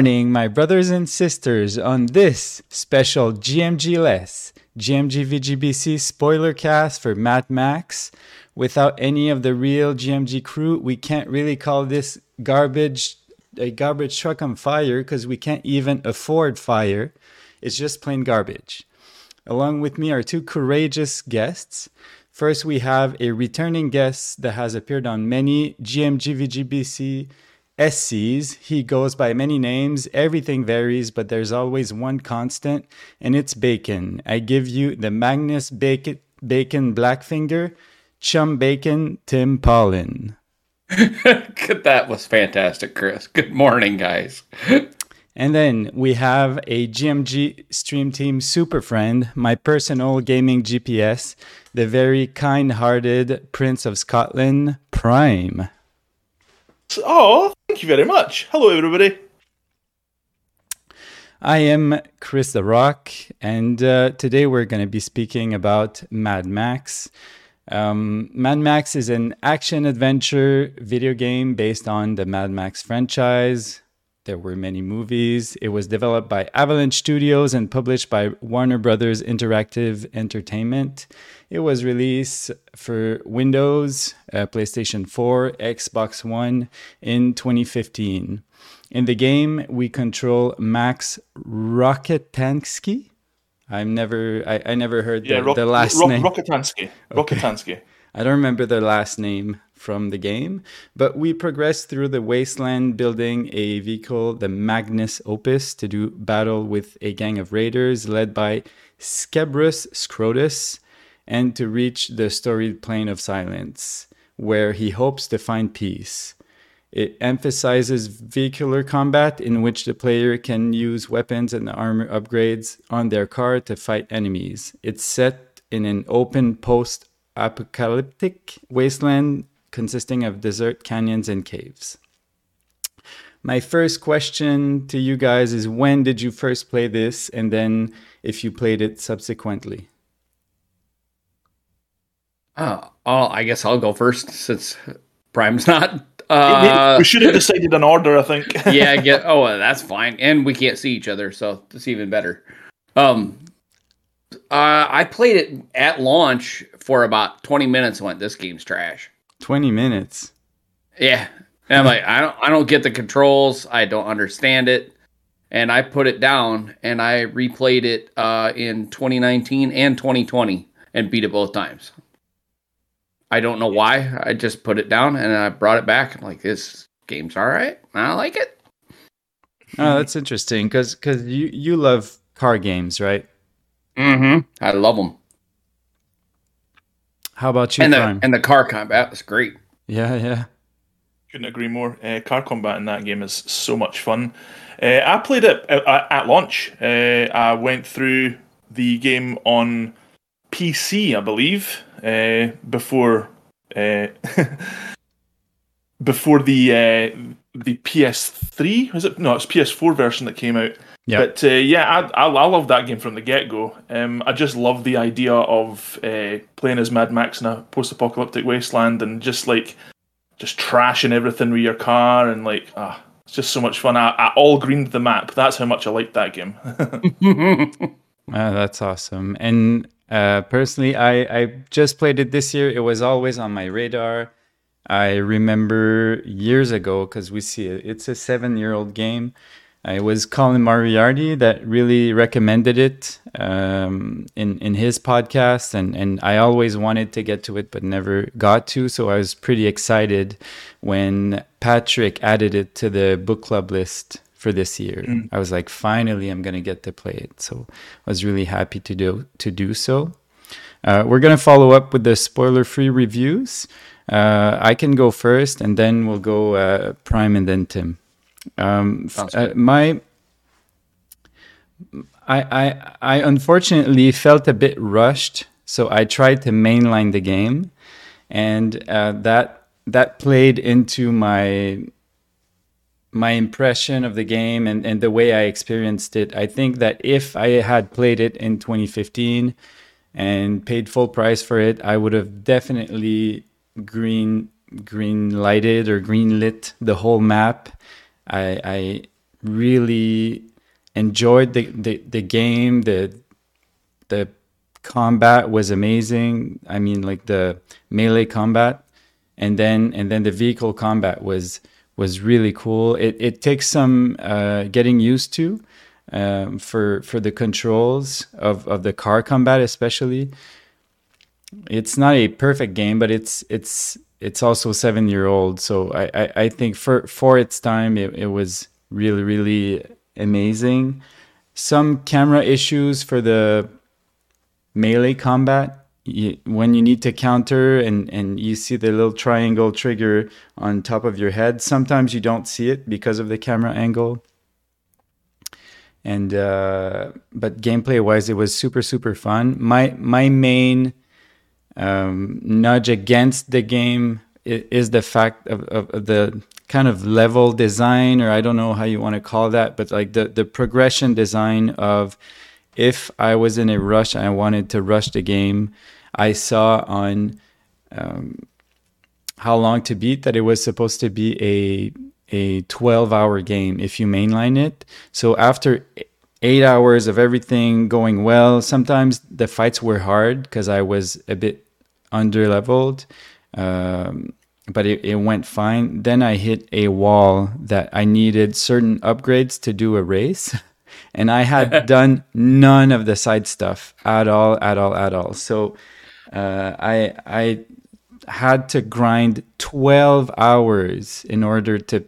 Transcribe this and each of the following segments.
Morning, my brothers and sisters, on this special GMG Less, GMG VGBC spoiler cast for Mad Max. Without any of the real GMG crew, we can't really call this garbage a garbage truck on fire because we can't even afford fire. It's just plain garbage. Along with me are two courageous guests. First, we have a returning guest that has appeared on many GMG VGBC SCs. He goes by many names. Everything varies, but there's always one constant, and it's Bacon. I give you the Magnus Bacon, Bacon Blackfinger, Chum Bacon, Tim Paulin. that was fantastic, Kris. Good morning, guys. And then we have a GMG Stream Team super friend, my personal gaming GPS, the very kind hearted Prince of Scotland, Prime. Oh, thank you very much. Hello, everybody. I am Kris the Rock, and uh, today we're going to be speaking about Mad Max. Um, Mad Max is an action adventure video game based on the Mad Max franchise. There were many movies. It was developed by Avalanche Studios and published by Warner Brothers Interactive Entertainment. It was released for Windows, uh, PlayStation 4, Xbox One in 2015. In the game, we control Max Rockatansky. I've never, I, I never heard the, Rock, the last Rock, name. Rockatansky. Rockatansky. I don't remember the last name from the game, but we progress through the wasteland building a vehicle, the Magnum Opus, to do battle with a gang of raiders led by Scabrous Scrotus and to reach the storied plane of silence, where he hopes to find peace. It emphasizes vehicular combat in which the player can use weapons and armor upgrades on their car to fight enemies. It's set in an open post apocalyptic wasteland consisting of desert canyons and caves. My first question to you guys is when did you first play this and then if you played it subsequently? Oh, oh, I guess I'll go first since Prime's not. Uh, we should have decided an order, I think. yeah, get. Oh, that's fine, and we can't see each other, so it's even better. Um, uh, I played it at launch for about twenty minutes. And went, this game's trash. Twenty minutes. Yeah, and I'm like, I don't, I don't get the controls. I don't understand it, and I put it down, and I replayed it uh, in 2019 and 2020, and beat it both times. I don't know why. I just put it down and I brought it back. I'm like, this game's all right. I like it. Oh, that's interesting because because you you love car games, right? Mm-hmm. I love them. How about you, and the, Prime? and the car combat was great. Yeah, yeah. Couldn't agree more. Uh, car combat in that game is so much fun. Uh, I played it at, at launch. Uh, I went through the game on PC, I believe, uh, before uh, before the uh, the PS3 was it? No, it's PS4 version that came out. Yeah. But uh, yeah, I, I I love that game from the get go. Um, I just love the idea of uh, playing as Mad Max in a post apocalyptic wasteland and just like just trashing everything with your car and like ah. It's just so much fun. I, I all greened the map. That's how much I liked that game. Ah, that's awesome. And uh, personally, I, I just played it this year. It was always on my radar. I remember years ago because we see it. It's a seven-year-old game. Uh, it was Colin Moriarty that really recommended it um, in in his podcast, and and I always wanted to get to it but never got to. So I was pretty excited when Patrick added it to the book club list for this year. Mm. I was like, finally, I'm gonna get to play it. So I was really happy to do to do so. Uh, we're gonna follow up with the spoiler-free reviews. Uh, I can go first, and then we'll go uh, Prime and then Tim. Um, uh, my, I, I, I unfortunately felt a bit rushed, so I tried to mainline the game, and uh, that that played into my my impression of the game and, and the way I experienced it. I think that if I had played it in 2015 and paid full price for it, I would have definitely green green lighted or green lit the whole map. I, I really enjoyed the, the, the game. The the combat was amazing. I mean, like the melee combat, and then and then the vehicle combat was was really cool. It it takes some uh, getting used to um, for for the controls of of the car combat, especially. It's not a perfect game, but it's it's it's also seven year old. So I, I, I think for for its time, it, it was really really amazing. Some camera issues for the melee combat you, when you need to counter and, and you see the little triangle trigger on top of your head sometimes you don't see it because of the camera angle. And uh, but gameplay wise it was super super fun. My my main um, nudge against the game is the fact of, of, of, the kind of level design or i don't know how you want to call that but like the, the progression design of if i was in a rush i wanted to rush the game i saw on um, how long to beat that it was supposed to be a a 12 hour game if you mainline it so after eight hours of everything going well sometimes the fights were hard because i was a bit under leveled um, but it, it went fine. Then I hit a wall that I needed certain upgrades to do a race. and I had done none of the side stuff at all, at all, at all. So uh, I I had to grind 12 hours in order to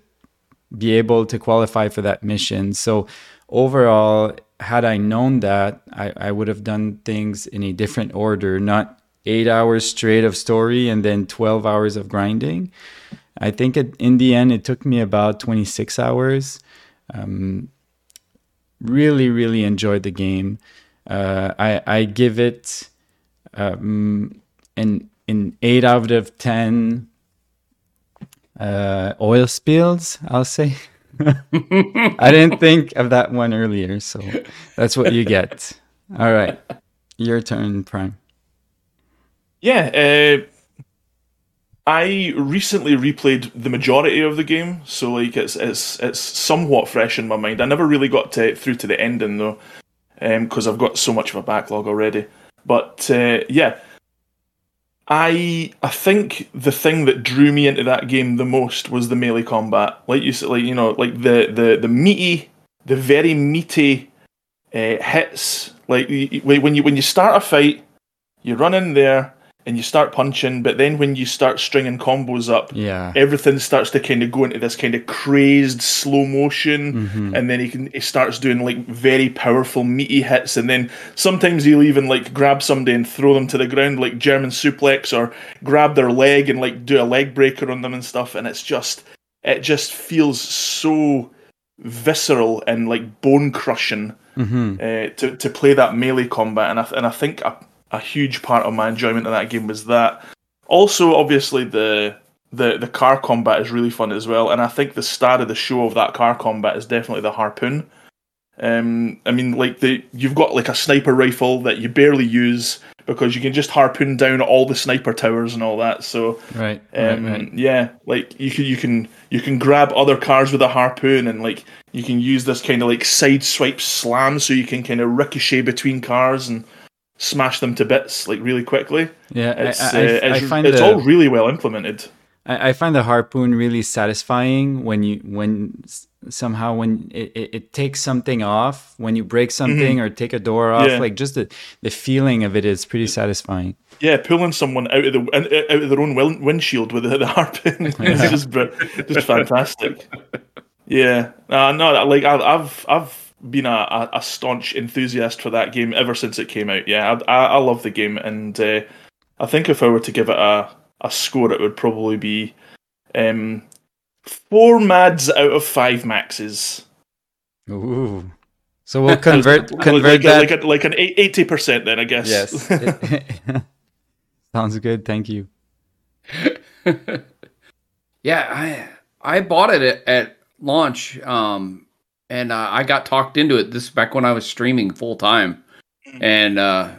be able to qualify for that mission. So overall, had I known that, I, I would have done things in a different order, not eight hours straight of story and then 12 hours of grinding. I think it, in the end, it took me about 26 hours. Um, really, really enjoyed the game. Uh, I, I give it um, an, an 8 out of 10 uh, oil spills, I'll say. I didn't think of that one earlier, so that's what you get. All right, your turn, Prime. Yeah, uh, I recently replayed the majority of the game, so like it's it's it's somewhat fresh in my mind. I never really got to through to the ending though, because um, I've got so much of a backlog already. But uh, yeah, I I think the thing that drew me into that game the most was the melee combat. Like you said, like you know, like the the the meaty, the very meaty uh, hits. Like when you when you start a fight, you run in there and you start punching, but then when you start stringing combos up, yeah, everything starts to kind of go into this kind of crazed slow motion, mm-hmm. and then he can he starts doing like very powerful meaty hits, and then sometimes he'll even like grab somebody and throw them to the ground like German suplex, or grab their leg and like do a leg breaker on them and stuff, and it's just it just feels so visceral and like bone crushing mm-hmm. uh, to to play that melee combat, and I and I think. I, a huge part of my enjoyment of that game was that. Also, obviously the the the car combat is really fun as well, and I think the star of the show of that car combat is definitely the harpoon. Um, I mean, like the you've got like a sniper rifle that you barely use because you can just harpoon down all the sniper towers and all that. So right, um, right, right. yeah, like you can you can you can grab other cars with a harpoon and like you can use this kind of like side swipe slam so you can kind of ricochet between cars and smash them to bits like really quickly. Yeah, it's, I, I, uh, it's, I find it's the, all really well implemented. I, I, find the harpoon really satisfying when you when somehow when it, it, it takes something off when you break something mm-hmm. or take a door off yeah. like just the, the feeling of it is pretty satisfying yeah pulling someone out of the out of their own windshield with the, the harpoon is just just fantastic yeah uh, no like I've I've been a, a, staunch enthusiast for that game ever since it came out. Yeah, I, I, I love the game, and uh, I think if I were to give it a, a score, it would probably be um, four mads out of five maxes. Ooh. So we'll convert convert like, that like, a, like an eighty percent then, I guess. Yes. Sounds good. Thank you. yeah, I I bought it at, at launch. Um, and uh, I got talked into it. This back when I was streaming full time, mm-hmm. and uh,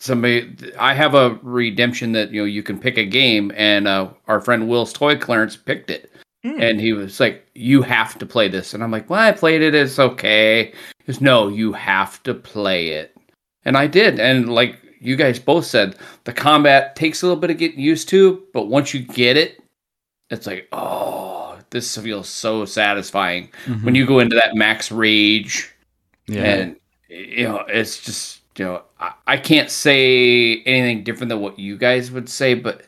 somebody I have a redemption that you know you can pick a game, and uh, our friend Will's Toy Clearance picked it. mm. and he was like, "You have to play this," and I'm like, "Well, I played it. It's okay." He goes, "No, you have to play it," and I did, and like you guys both said, the combat takes a little bit of getting used to, but once you get it, it's like, oh, this feels so satisfying mm-hmm. when you go into that max rage, yeah. and you know, it's just you know, I, I can't say anything different than what you guys would say, but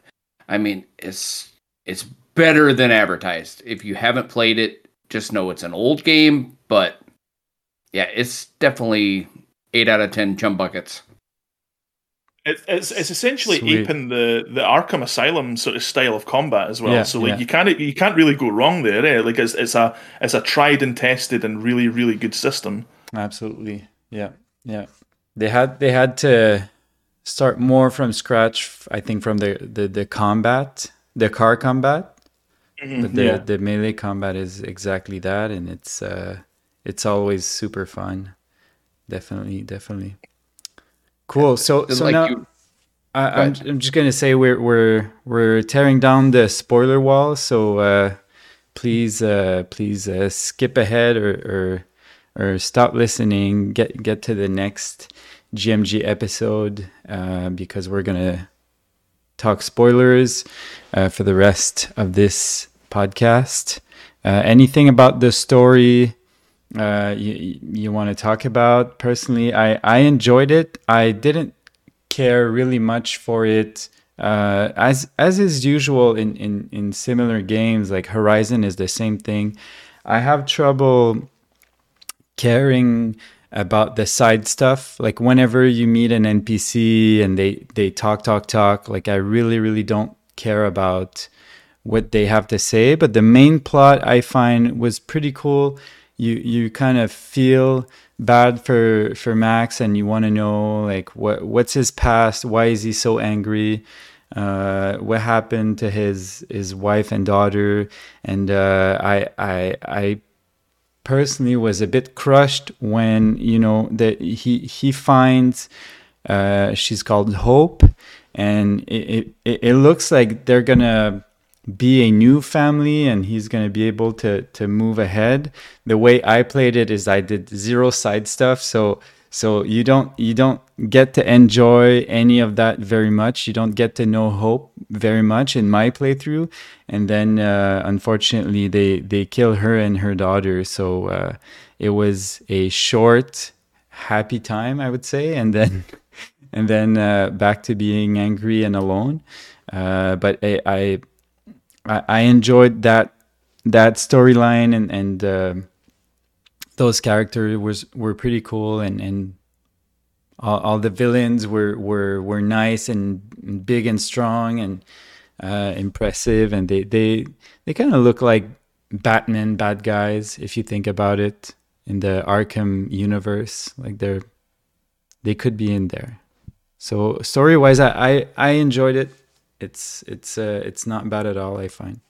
I mean, it's it's better than advertised. If you haven't played it, just know it's an old game, but yeah, it's definitely eight out of ten chum buckets. It's, it's, it's essentially Sweet. aping the, the Arkham Asylum sort of style of combat as well. Yeah, so like yeah. you can't you can't really go wrong there. Eh? Like it's it's a it's a tried and tested and really really good system. Absolutely, yeah, yeah. They had they had to start more from scratch. I think from the the, the combat, the car combat. Mm-hmm, but the yeah. the melee combat is exactly that, and it's uh it's always super fun. Definitely, definitely. Cool. So so like now. You, I, am I'm just gonna say we're we're we're tearing down the spoiler wall, so uh, please uh, please uh, skip ahead or, or or stop listening. Get get to the next GMG episode uh, because we're gonna talk spoilers uh, for the rest of this podcast. Uh, anything about the story uh, you, you want to talk about personally. I i enjoyed it. I didn't care really much for it uh, as as is usual in, in in similar games like horizon is the same thing. I have trouble caring about the side stuff. Like whenever you meet an npc and they they talk talk talk like i really really don't care about what they have to say. But the main plot i find was pretty cool you you kind of feel bad for for Max and you want to know like what what's his past? Why is he so angry? Uh, what happened to his his wife and daughter? And uh, I I I personally was a bit crushed when you know that he he finds uh, she's called Hope. And it, it it looks like they're gonna be a new family and he's going to be able to to move ahead. The way i played it is i did zero side stuff so so you don't you don't get to enjoy any of that very much. You don't get to know hope very much in my playthrough. And then uh, unfortunately they they kill her and her daughter. So uh, it was a short happy time i would say. And then and then uh, back to being angry and alone. Uh, but I, I I, enjoyed that that storyline and and uh, those characters was were pretty cool and and all, all, the villains were were were nice and big and strong and uh, impressive and they they they kind of look like Batman bad guys if you think about it in the Arkham universe like they're they could be in there. So story wise I, I I enjoyed it it's it's uh, it's not bad at all. I find.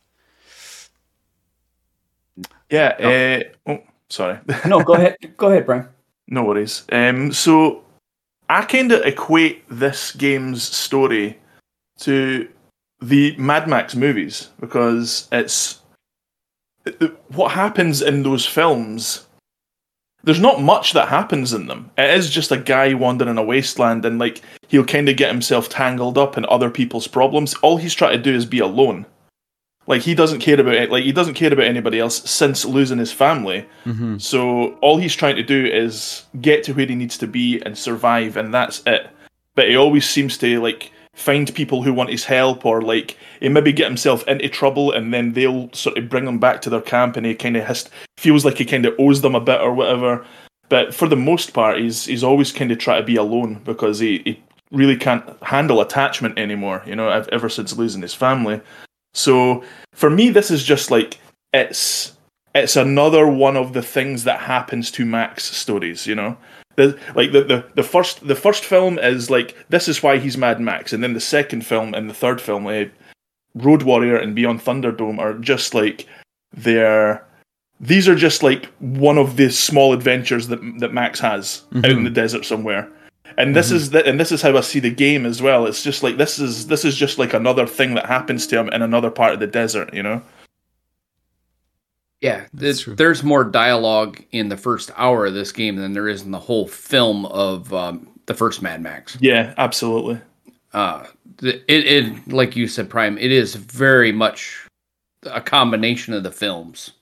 Yeah. Oh, uh, oh sorry. no, go ahead. Go ahead, Brian. No worries. Um, so I kind of equate this game's story to the Mad Max movies because it's what happens in those films there's not much that happens in them. It is just a guy wandering a wasteland and like he'll kind of get himself tangled up in other people's problems. All he's trying to do is be alone. Like he doesn't care about it. Like he doesn't care about anybody else since losing his family. Mm-hmm. So all he's trying to do is get to where he needs to be and survive, and that's it. But he always seems to like find people who want his help or like he maybe get himself into trouble and then they'll sort of bring him back to their camp and he kind of has, feels like he kind of owes them a bit or whatever. But for the most part he's he's always kind of try to be alone because he, he really can't handle attachment anymore you know ever since losing his family. So for me this is just like it's it's another one of the things that happens to max stories you know the, like the, the the first the first film is like this is why he's Mad Max, and then the second film and the third film, like, Road Warrior and Beyond Thunderdome, are just like they're these are just like one of the small adventures that that Max has mm-hmm. out in the desert somewhere. And this mm-hmm. is the, and this is how I see the game as well. It's just like this is this is just like another thing that happens to him in another part of the desert, you know. Yeah, there's more dialogue in the first hour of this game than there is in the whole film of um, the first Mad Max. Yeah, absolutely. Uh, it, it, like you said, Prime, it is very much a combination of the films,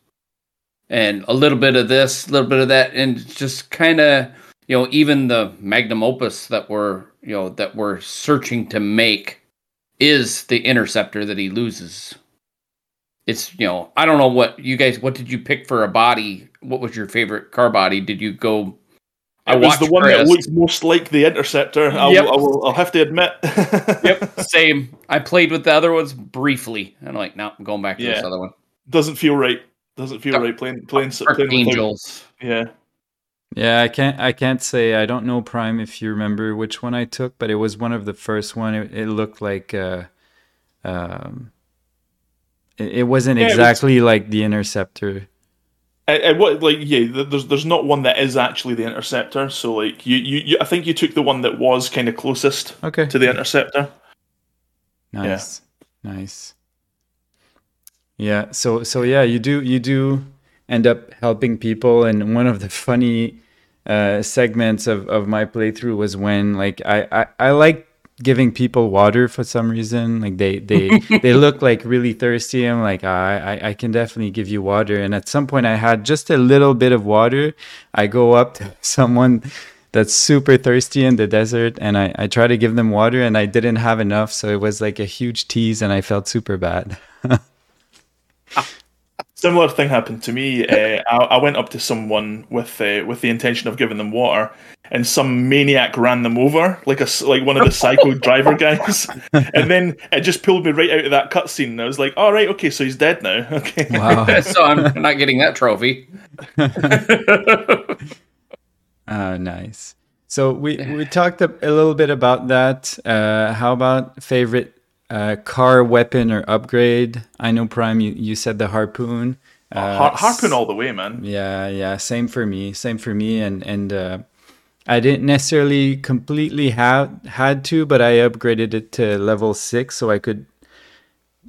and a little bit of this, a little bit of that, and just kind of, you know, even the magnum opus that we're, you know, that we're searching to make is the interceptor that he loses it's you know i don't know what you guys what did you pick for a body what was your favorite car body did you go I was the watched one that Kris. looked most like the Interceptor. I'll, Yep. I will, I'll have to admit. yep same i played with the other ones briefly and i'm like no i'm going back to this other one Doesn't feel right. Doesn't feel Dark- right playing playing, Dark playing without- angels Yeah. Yeah, I can't. I can't say. I don't know Prime if you remember which one I took, but it was one of the first one. It, it looked like. Uh, um, it, it wasn't Yeah, it was- exactly like the Interceptor. And, and what like yeah, there's there's not one that is actually the Interceptor. So like you you, you I think you took the one that was kind of closest Okay. to the Interceptor. Nice. Nice. Yeah. So so yeah, you do you do end up helping people, and one of the funny uh, segments of of my playthrough was when like I I, I like giving people water for some reason like they they they look like really thirsty. I'm like ah, I, I i can definitely give you water. And at some point i had just a little bit of water. I go up to someone that's super thirsty in the desert and I, I try to give them water and I didn't have enough. So it was like a huge tease and I felt super bad. Similar thing happened to me. Uh, I, I went up to someone with uh, with the intention of giving them water, and some maniac ran them over, like a s- like one of the psycho driver guys. And then it just pulled me right out of that cutscene. and I was like, "All right, okay, so he's dead now." Okay. Wow. so i'm not getting that trophy Ah, nice. So we, we talked a, a little bit about that. Uh, how about favorite uh, car weapon or upgrade? I know Prime, you, you said the harpoon. Uh, Har- harpoon all the way, man. Yeah, yeah, same for me. Same for me. And and uh, I didn't necessarily completely have had to, but I upgraded it to level six so I could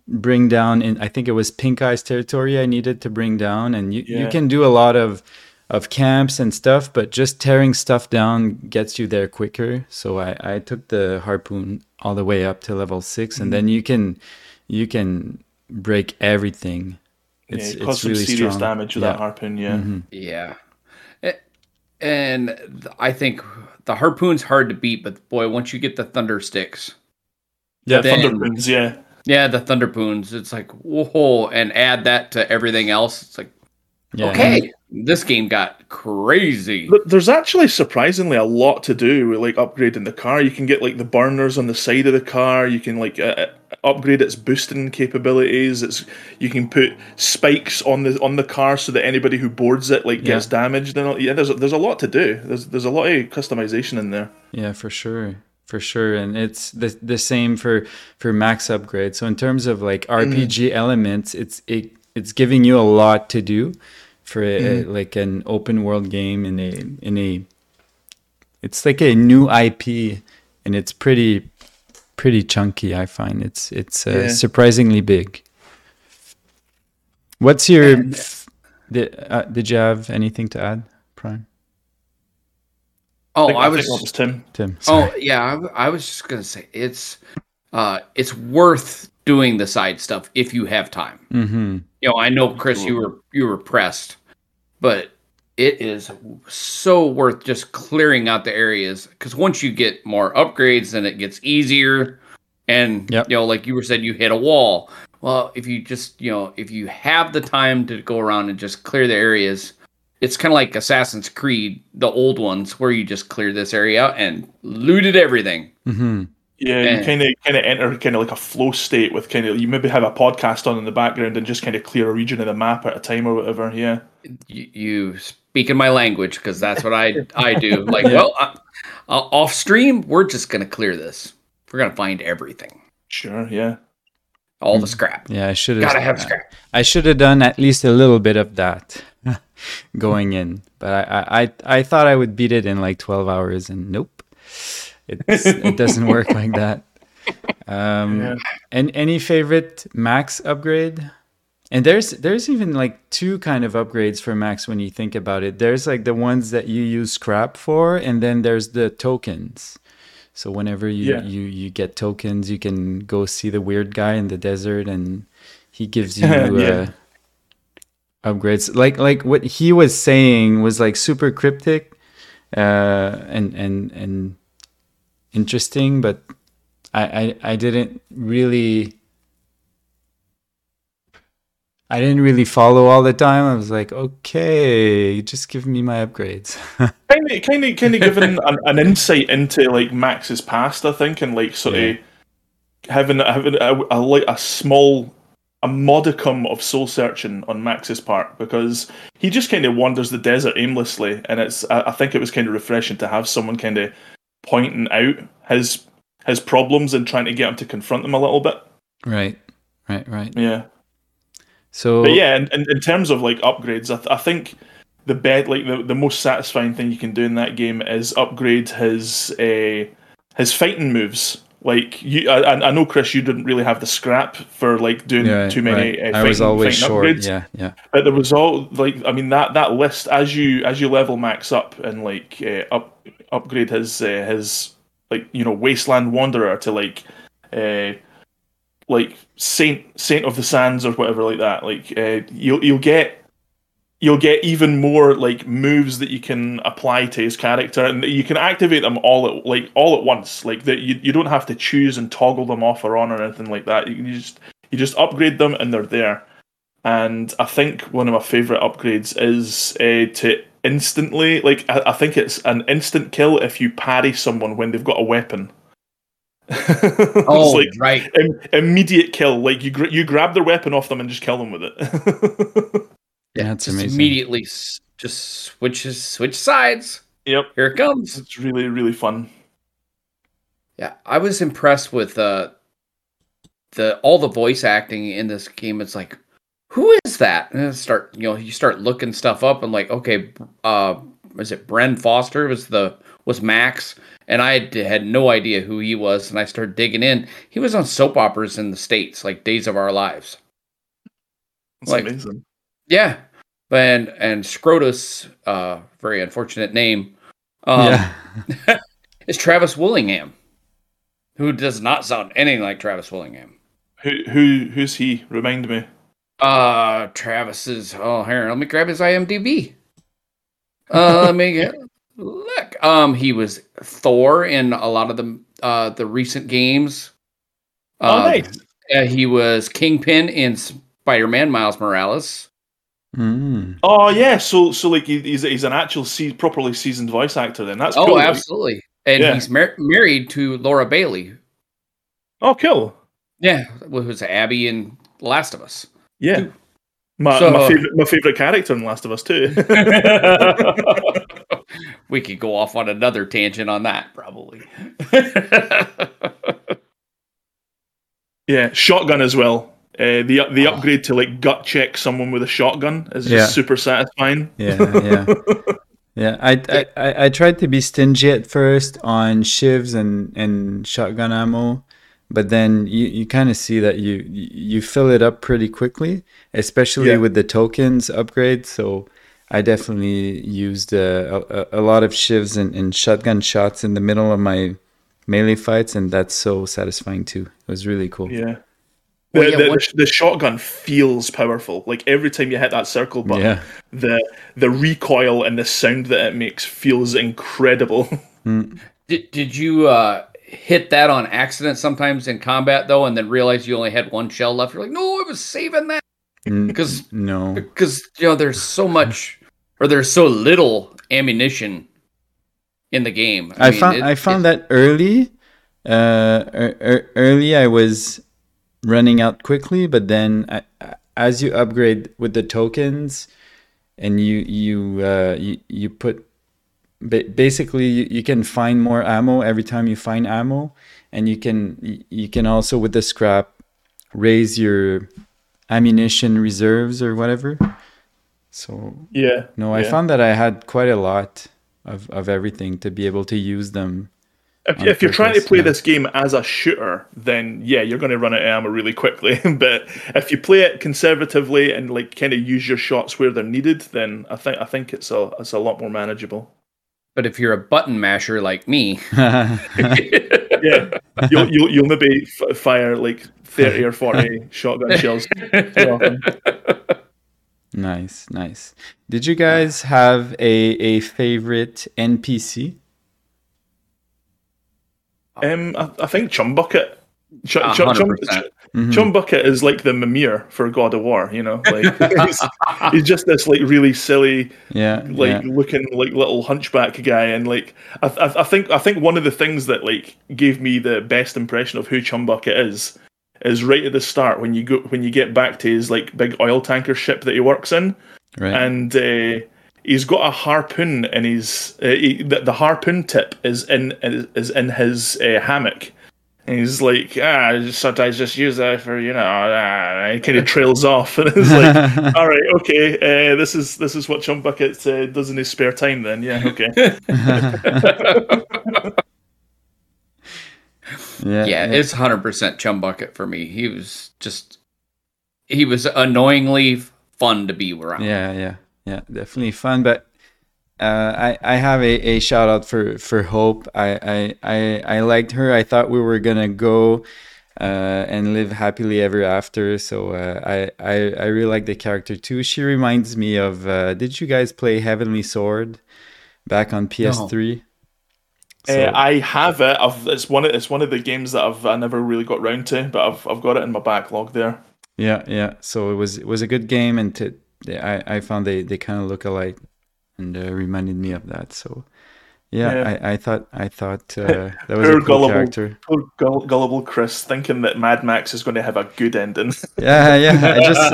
bring down. In I think it was Pink Eyes territory I needed to bring down, and you you can do a lot of of camps and stuff, but just tearing stuff down gets you there quicker. So I I took the harpoon all the way up to level six, and then you can you can break everything. yeah, it caused some serious damage with Yeah. that harpoon. Yeah. Mhm. yeah and i think the harpoon's hard to beat but boy once you get the thunder sticks Yeah, Then- Thunderpoons, yeah. yeah the thunderpoons it's like whoa and add that to everything else it's like Yeah. okay this game got crazy But there's actually surprisingly a lot to do with like upgrading the car. You can get like the burners on the side of the car. You can like uh, uh, upgrade its boosting capabilities. It's you can put spikes on the on the car so that anybody who boards it like gets damaged. And all- yeah, there's a, there's a lot to do. There's there's a lot of customization in there. Yeah, for sure. For sure. And it's the the same for for max upgrade. So in terms of like RPG elements, it's it it's giving you a lot to do for a, a- like an open world game in a in a it's like a new IP and it's pretty pretty chunky, I find. It's it's uh, Yeah. surprisingly big. What's your And- f- did, uh, did you have anything to add, Prime? oh think- i was that was Tim. Tim. sorry. Oh yeah, I, w- I was just gonna say it's uh it's worth doing the side stuff if you have time. Mm-hmm. You know, I know Kris, you were you were pressed, but it is so worth just clearing out the areas because once you get more upgrades, then it gets easier. And Yep. you know, like you were said, you hit a wall. Well, if you just you know if you have the time to go around and just clear the areas, it's kind of like Assassin's Creed, the old ones, where you just clear this area out and looted everything. Mm-hmm. Yeah, Yeah. you kind of kind of enter kind of like a flow state with kind of you maybe have a podcast on in the background and just kind of clear a region of the map at a time or whatever. Yeah. You, you speak in my language because that's what I I do. Like, well, uh, uh, off stream, we're just gonna clear this. We're gonna find everything, Sure. Yeah. all the scrap. Yeah, I should Gotta have scrap. I should have done at least a little bit of that going in, but I, I, I, I thought I would beat it in like 12 hours, and nope, it's, it doesn't work like that. Um, Yeah. and any favorite max upgrade? And there's there's even like two kind of upgrades for Max when you think about it. There's like the ones that you use scrap for, and then there's the tokens. So whenever you Yeah. you you get tokens, you can go see the weird guy in the desert, and he gives you Yeah. uh, upgrades. Like like what he was saying was like super cryptic, uh, and and and interesting, but I I, I didn't really. I didn't really follow all the time. I was like, okay, just give me my upgrades. kind of kind of kind of giving an, an insight into like Max's past, I think, and like sort of having having a, a like a small a modicum of soul searching on Max's part because he just kind of wanders the desert aimlessly, and it's I, I think it was kind of refreshing to have someone kind of pointing out his his problems and trying to get him to confront them a little bit. right, right, right. Yeah. So But yeah, in, in, in terms of like upgrades, I, th- I think the bed like the, the most satisfying thing you can do in that game is upgrade his uh, his fighting moves. Like you, I, I know Kris, you didn't really have the scrap for like doing yeah, too many. right. Uh, I was always fighting short. upgrades. Yeah, yeah. But the result, like I mean, that that list as you as you level max up and like uh, up upgrade his uh, his like you know wasteland wanderer to like uh, like saint saint of the sands or whatever like that. Like uh, you'll you'll get you'll get even more like moves that you can apply to his character and you can activate them all at like all at once. Like that you, you don't have to choose and toggle them off or on or anything like that. You, can just you just upgrade them and they're there. And i think one of my favorite upgrades is uh, to instantly like I, I think it's an instant kill if you parry someone when they've got a weapon It's Oh, like right. im- immediate kill like you gra- you grab their weapon off them and just kill them with it Yeah, That's just amazing. immediately s- just switches switch sides. yep Here it comes. it's really really fun Yeah, I was impressed with uh, the all the voice acting in this game. It's like, who is that? And start, you know, you start looking stuff up and like, okay, uh, was it Bren Foster? Was the was Max? And I had, had no idea who he was. And I started digging in. He was on soap operas in the states, like Days of Our Lives. it's Like- amazing Yeah, and and Scrotus, uh, very unfortunate name. Um, yeah. is Travis Willingham, who does not sound anything like Travis Willingham. who who who's he remind me Uh, Travis's. Oh, here, let me grab his IMDb. Uh, let me get look. Um, he was Thor in a lot of the uh the recent games. oh Um, nice uh, he was Kingpin in Spider-Man Miles Morales. Mm. Oh yeah, so so like he's he's an actual se- properly seasoned voice actor. Then that's oh, cool. like- absolutely. And Yeah. he's mar- married to Laura Bailey. oh, cool. Yeah, who was Abby in The Last of Us. Yeah, my So- my favorite my favorite character in Last of Us too. we could go off on another tangent on that, probably. yeah, shotgun as well. Uh, the the Oh. upgrade to like gut check someone with a shotgun is just Yeah. super satisfying. Yeah, yeah. Yeah, I, I, I, I tried to be stingy at first on shivs and, and shotgun ammo, but then you, you kind of see that you you fill it up pretty quickly, especially Yeah. with the tokens upgrade. So I definitely used uh, a, a, a lot of shivs and, and shotgun shots in the middle of my melee fights, and that's so satisfying too. It was really cool. Yeah. The, Well, yeah, the, the, the shotgun feels powerful. Like every time you hit that circle button, Yeah. the the recoil and the sound that it makes feels incredible. did, did you uh, hit that on accident sometimes in combat, though, and then realize you only had one shell left? You're like, no, I was saving that. Because, no. because you know, there's so much, or there's so little ammunition in the game. I, mean, found it- I found it- that early. Uh, er, er- early I was running out quickly, but then I, I- as you upgrade with the tokens, and you you uh, you, you put ba- basically you, you can find more ammo every time you find ammo, and you can you can also with the scrap raise your ammunition reserves or whatever. So yeah. no, I yeah. found that I had quite a lot of, of everything to be able to use them If, if you're trying to play yeah. this game as a shooter, then yeah, you're going to run out of ammo really quickly. but if you play it conservatively and like kind of use your shots where they're needed, then I think I think it's a it's a lot more manageable. But if you're a button masher like me, Yeah, you'll you'll, you'll maybe f- fire like thirty or forty shotgun shells. nice, nice. Did you guys have a a favorite NPC? Um, I, I think Chum Bucket. Ch- A Chum, Chum, Mhm. Chum Bucket is like the Mimir for God of War. You know, like he's, he's just this like really silly, Yeah, like yeah. looking like little hunchback guy, and like I, I, I think I think one of the things that like gave me the best impression of who Chum Bucket is is right at the start when you go when you get back to his like big oil tanker ship that he works in, right. and uh, he's got a harpoon in his uh, he, the, the harpoon tip is in is, is in his uh, hammock. And he's like, ah, sometimes just use that for you know. Ah, and he kind of trails off, and it's like, all right, okay, uh, this is this is what Chum Bucket uh, does in his spare time. Then, yeah, okay. yeah, yeah, it's hundred percent chum bucket for me. He was just he was annoyingly fun to be around. yeah, yeah, yeah, definitely fun. But uh, I I have a, a shout out for for Hope. I, I I I liked her. I thought we were gonna go uh, and live happily ever after. So uh, I I I really like the character too. She reminds me of. Uh, did you guys play Heavenly Sword back on PS3? Uh, I have it. I've, it's one. Of, it's one of the games that I've I never really got round to, but I've I've got it in my backlog there. Yeah, yeah. So it was it was a good game, and to, I I found they they kind of look alike, and uh, reminded me of that. So yeah, Yeah. I, I thought I thought uh, that was a cool gullible, character. poor gull- gullible Kris thinking that Mad Max is going to have a good ending. Yeah, yeah. I just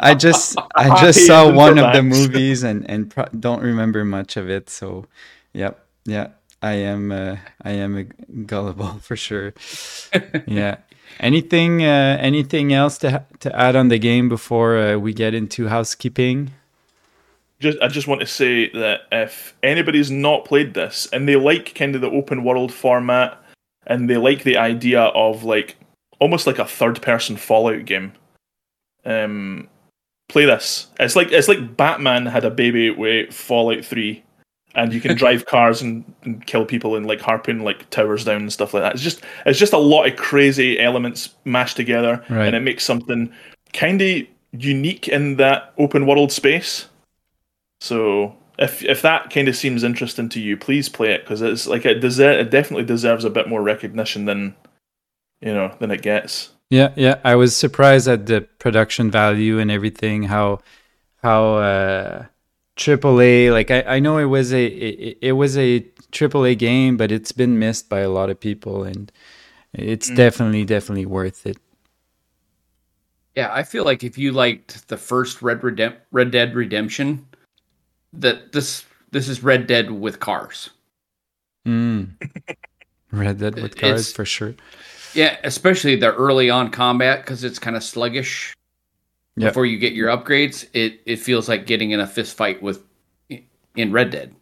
I just I just saw one of the movies and and pro- don't remember much of it. So yep, yeah. I am uh, I am a gullible for sure. yeah. Anything uh, anything else to ha- to add on the game before uh, we get into housekeeping? Just I just want to say that if anybody's not played this and they like kind of the open world format and they like the idea of like almost like a third person Fallout game, um, play this. It's like it's like Batman had a baby with Fallout Three, and you can drive cars and, and kill people and like harpoon like towers down and stuff like that. It's just it's just a lot of crazy elements mashed together, Right. and it makes something kind of unique in that open world space. So if if that kind of seems interesting to you, please play it because it's like it deser- it definitely deserves a bit more recognition than you know than it gets. Yeah, yeah. I was surprised at the production value and everything. How how uh, AAA like I, I know it was a it, it was a AAA game, but it's been missed by a lot of people, and it's definitely definitely worth it. Yeah, I feel like if you liked the first Red Redem- Red Dead Redemption, that this this is Red Dead with cars. Mm. Red Dead with cars It's- for sure. Yeah, especially the early on combat because it's kind of sluggish. Yeah. Before you get your upgrades, it it feels like getting in a fist fight with in Red Dead.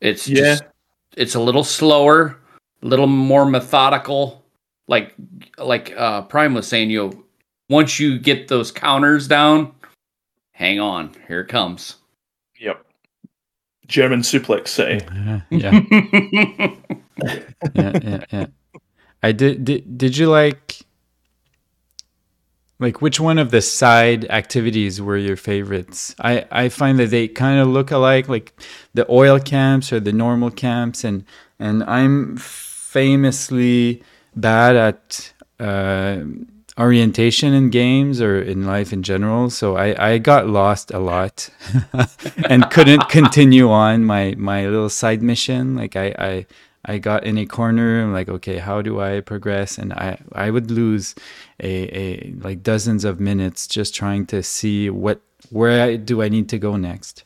It's Yeah. just it's a little slower, a little more methodical. Like like uh Prime was saying, you know, once you get those counters down, hang on, here it comes. Yep. German suplex city. Yeah, yeah, yeah, yeah, yeah. I did. Did did you like? Like which one of the side activities were your favorites? I I find that they kind of look alike, like the oil camps or the normal camps, and and I'm famously bad at uh, orientation in games or in life in general. So I I got lost a lot and couldn't continue on my my little side mission. Like I I I got in a corner. I'm like, okay, how do I progress? And I I would lose a, a like dozens of minutes just trying to see what where I, do I need to go next.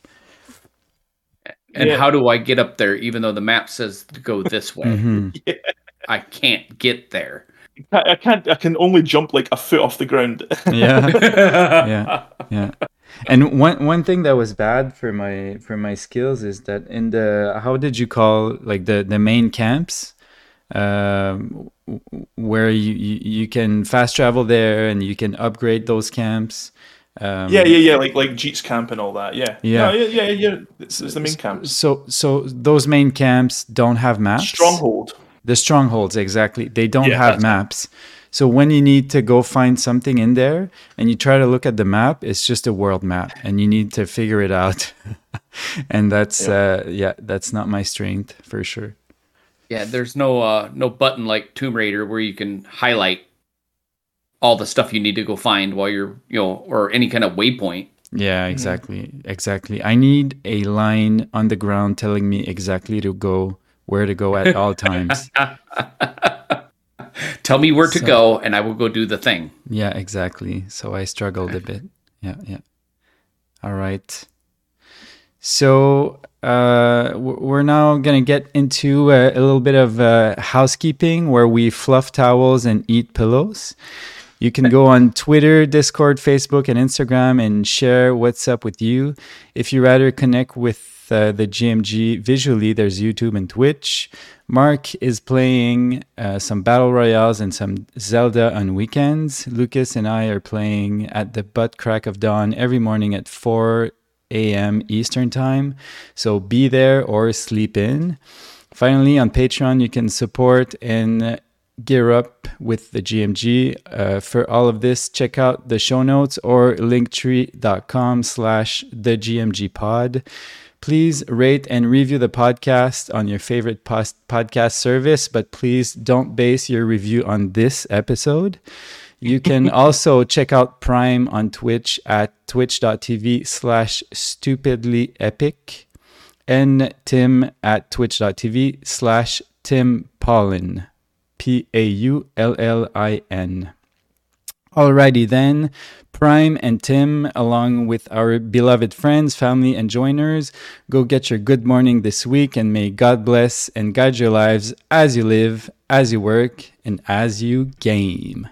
And Yeah. how do I get up there even though the map says to go this way? Mhm. I can't get there. I, I can't. I can only jump like a foot off the ground. Yeah, yeah, yeah. and one one thing that was bad for my for my skills is that in the how did you call like the the main camps um, where you, you you can fast travel there and you can upgrade those camps. Um, yeah, yeah, yeah, like like Jeet's camp and all that. Yeah, Yeah. No, yeah, yeah, yeah. It's, it's the main camp. So so those main camps don't have maps. Stronghold. The strongholds exactly. They don't Yeah, have maps. So when you need to go find something in there and you try to look at the map, it's just a world map and you need to figure it out. and that's uh yeah, that's not my strength for sure. Yeah, there's no uh no button like Tomb Raider where you can highlight all the stuff you need to go find while you're you know or any kind of waypoint. Yeah, exactly. Exactly. I need a line on the ground telling me exactly to go where to go at all times. Tell me where to go and I will go do the thing. Yeah, exactly. So I struggled a bit. Yeah, yeah. All right. So uh, we're now going to get into uh, a little bit of uh, housekeeping where we fluff towels and eat pillows. You can go on Twitter, Discord, Facebook, and Instagram and share what's up with you. If you rather connect with uh, the GMG visually, there's YouTube and Twitch. Mark is playing uh, some battle royales and some Zelda on weekends. Lucas and I are playing at the butt crack of dawn every morning at 4 a.m. Eastern Time. So be there or sleep in. Finally, on Patreon, you can support and gear up with the GMG. Uh, for all of this, check out the show notes or linktree.com slash the GMG pod. Please rate and review the podcast on your favorite pos- podcast service, but please don't base your review on this episode. You can also check out Prime on Twitch at twitch.tv slash stupidly epic and Tim at twitch.tv slash Tim Paullin. P A U L L I N. Alrighty then, Prime and Tim, along with our beloved friends, family, and joiners, go get your good morning this week and may God bless and guide your lives as you live, as you work, and as you game.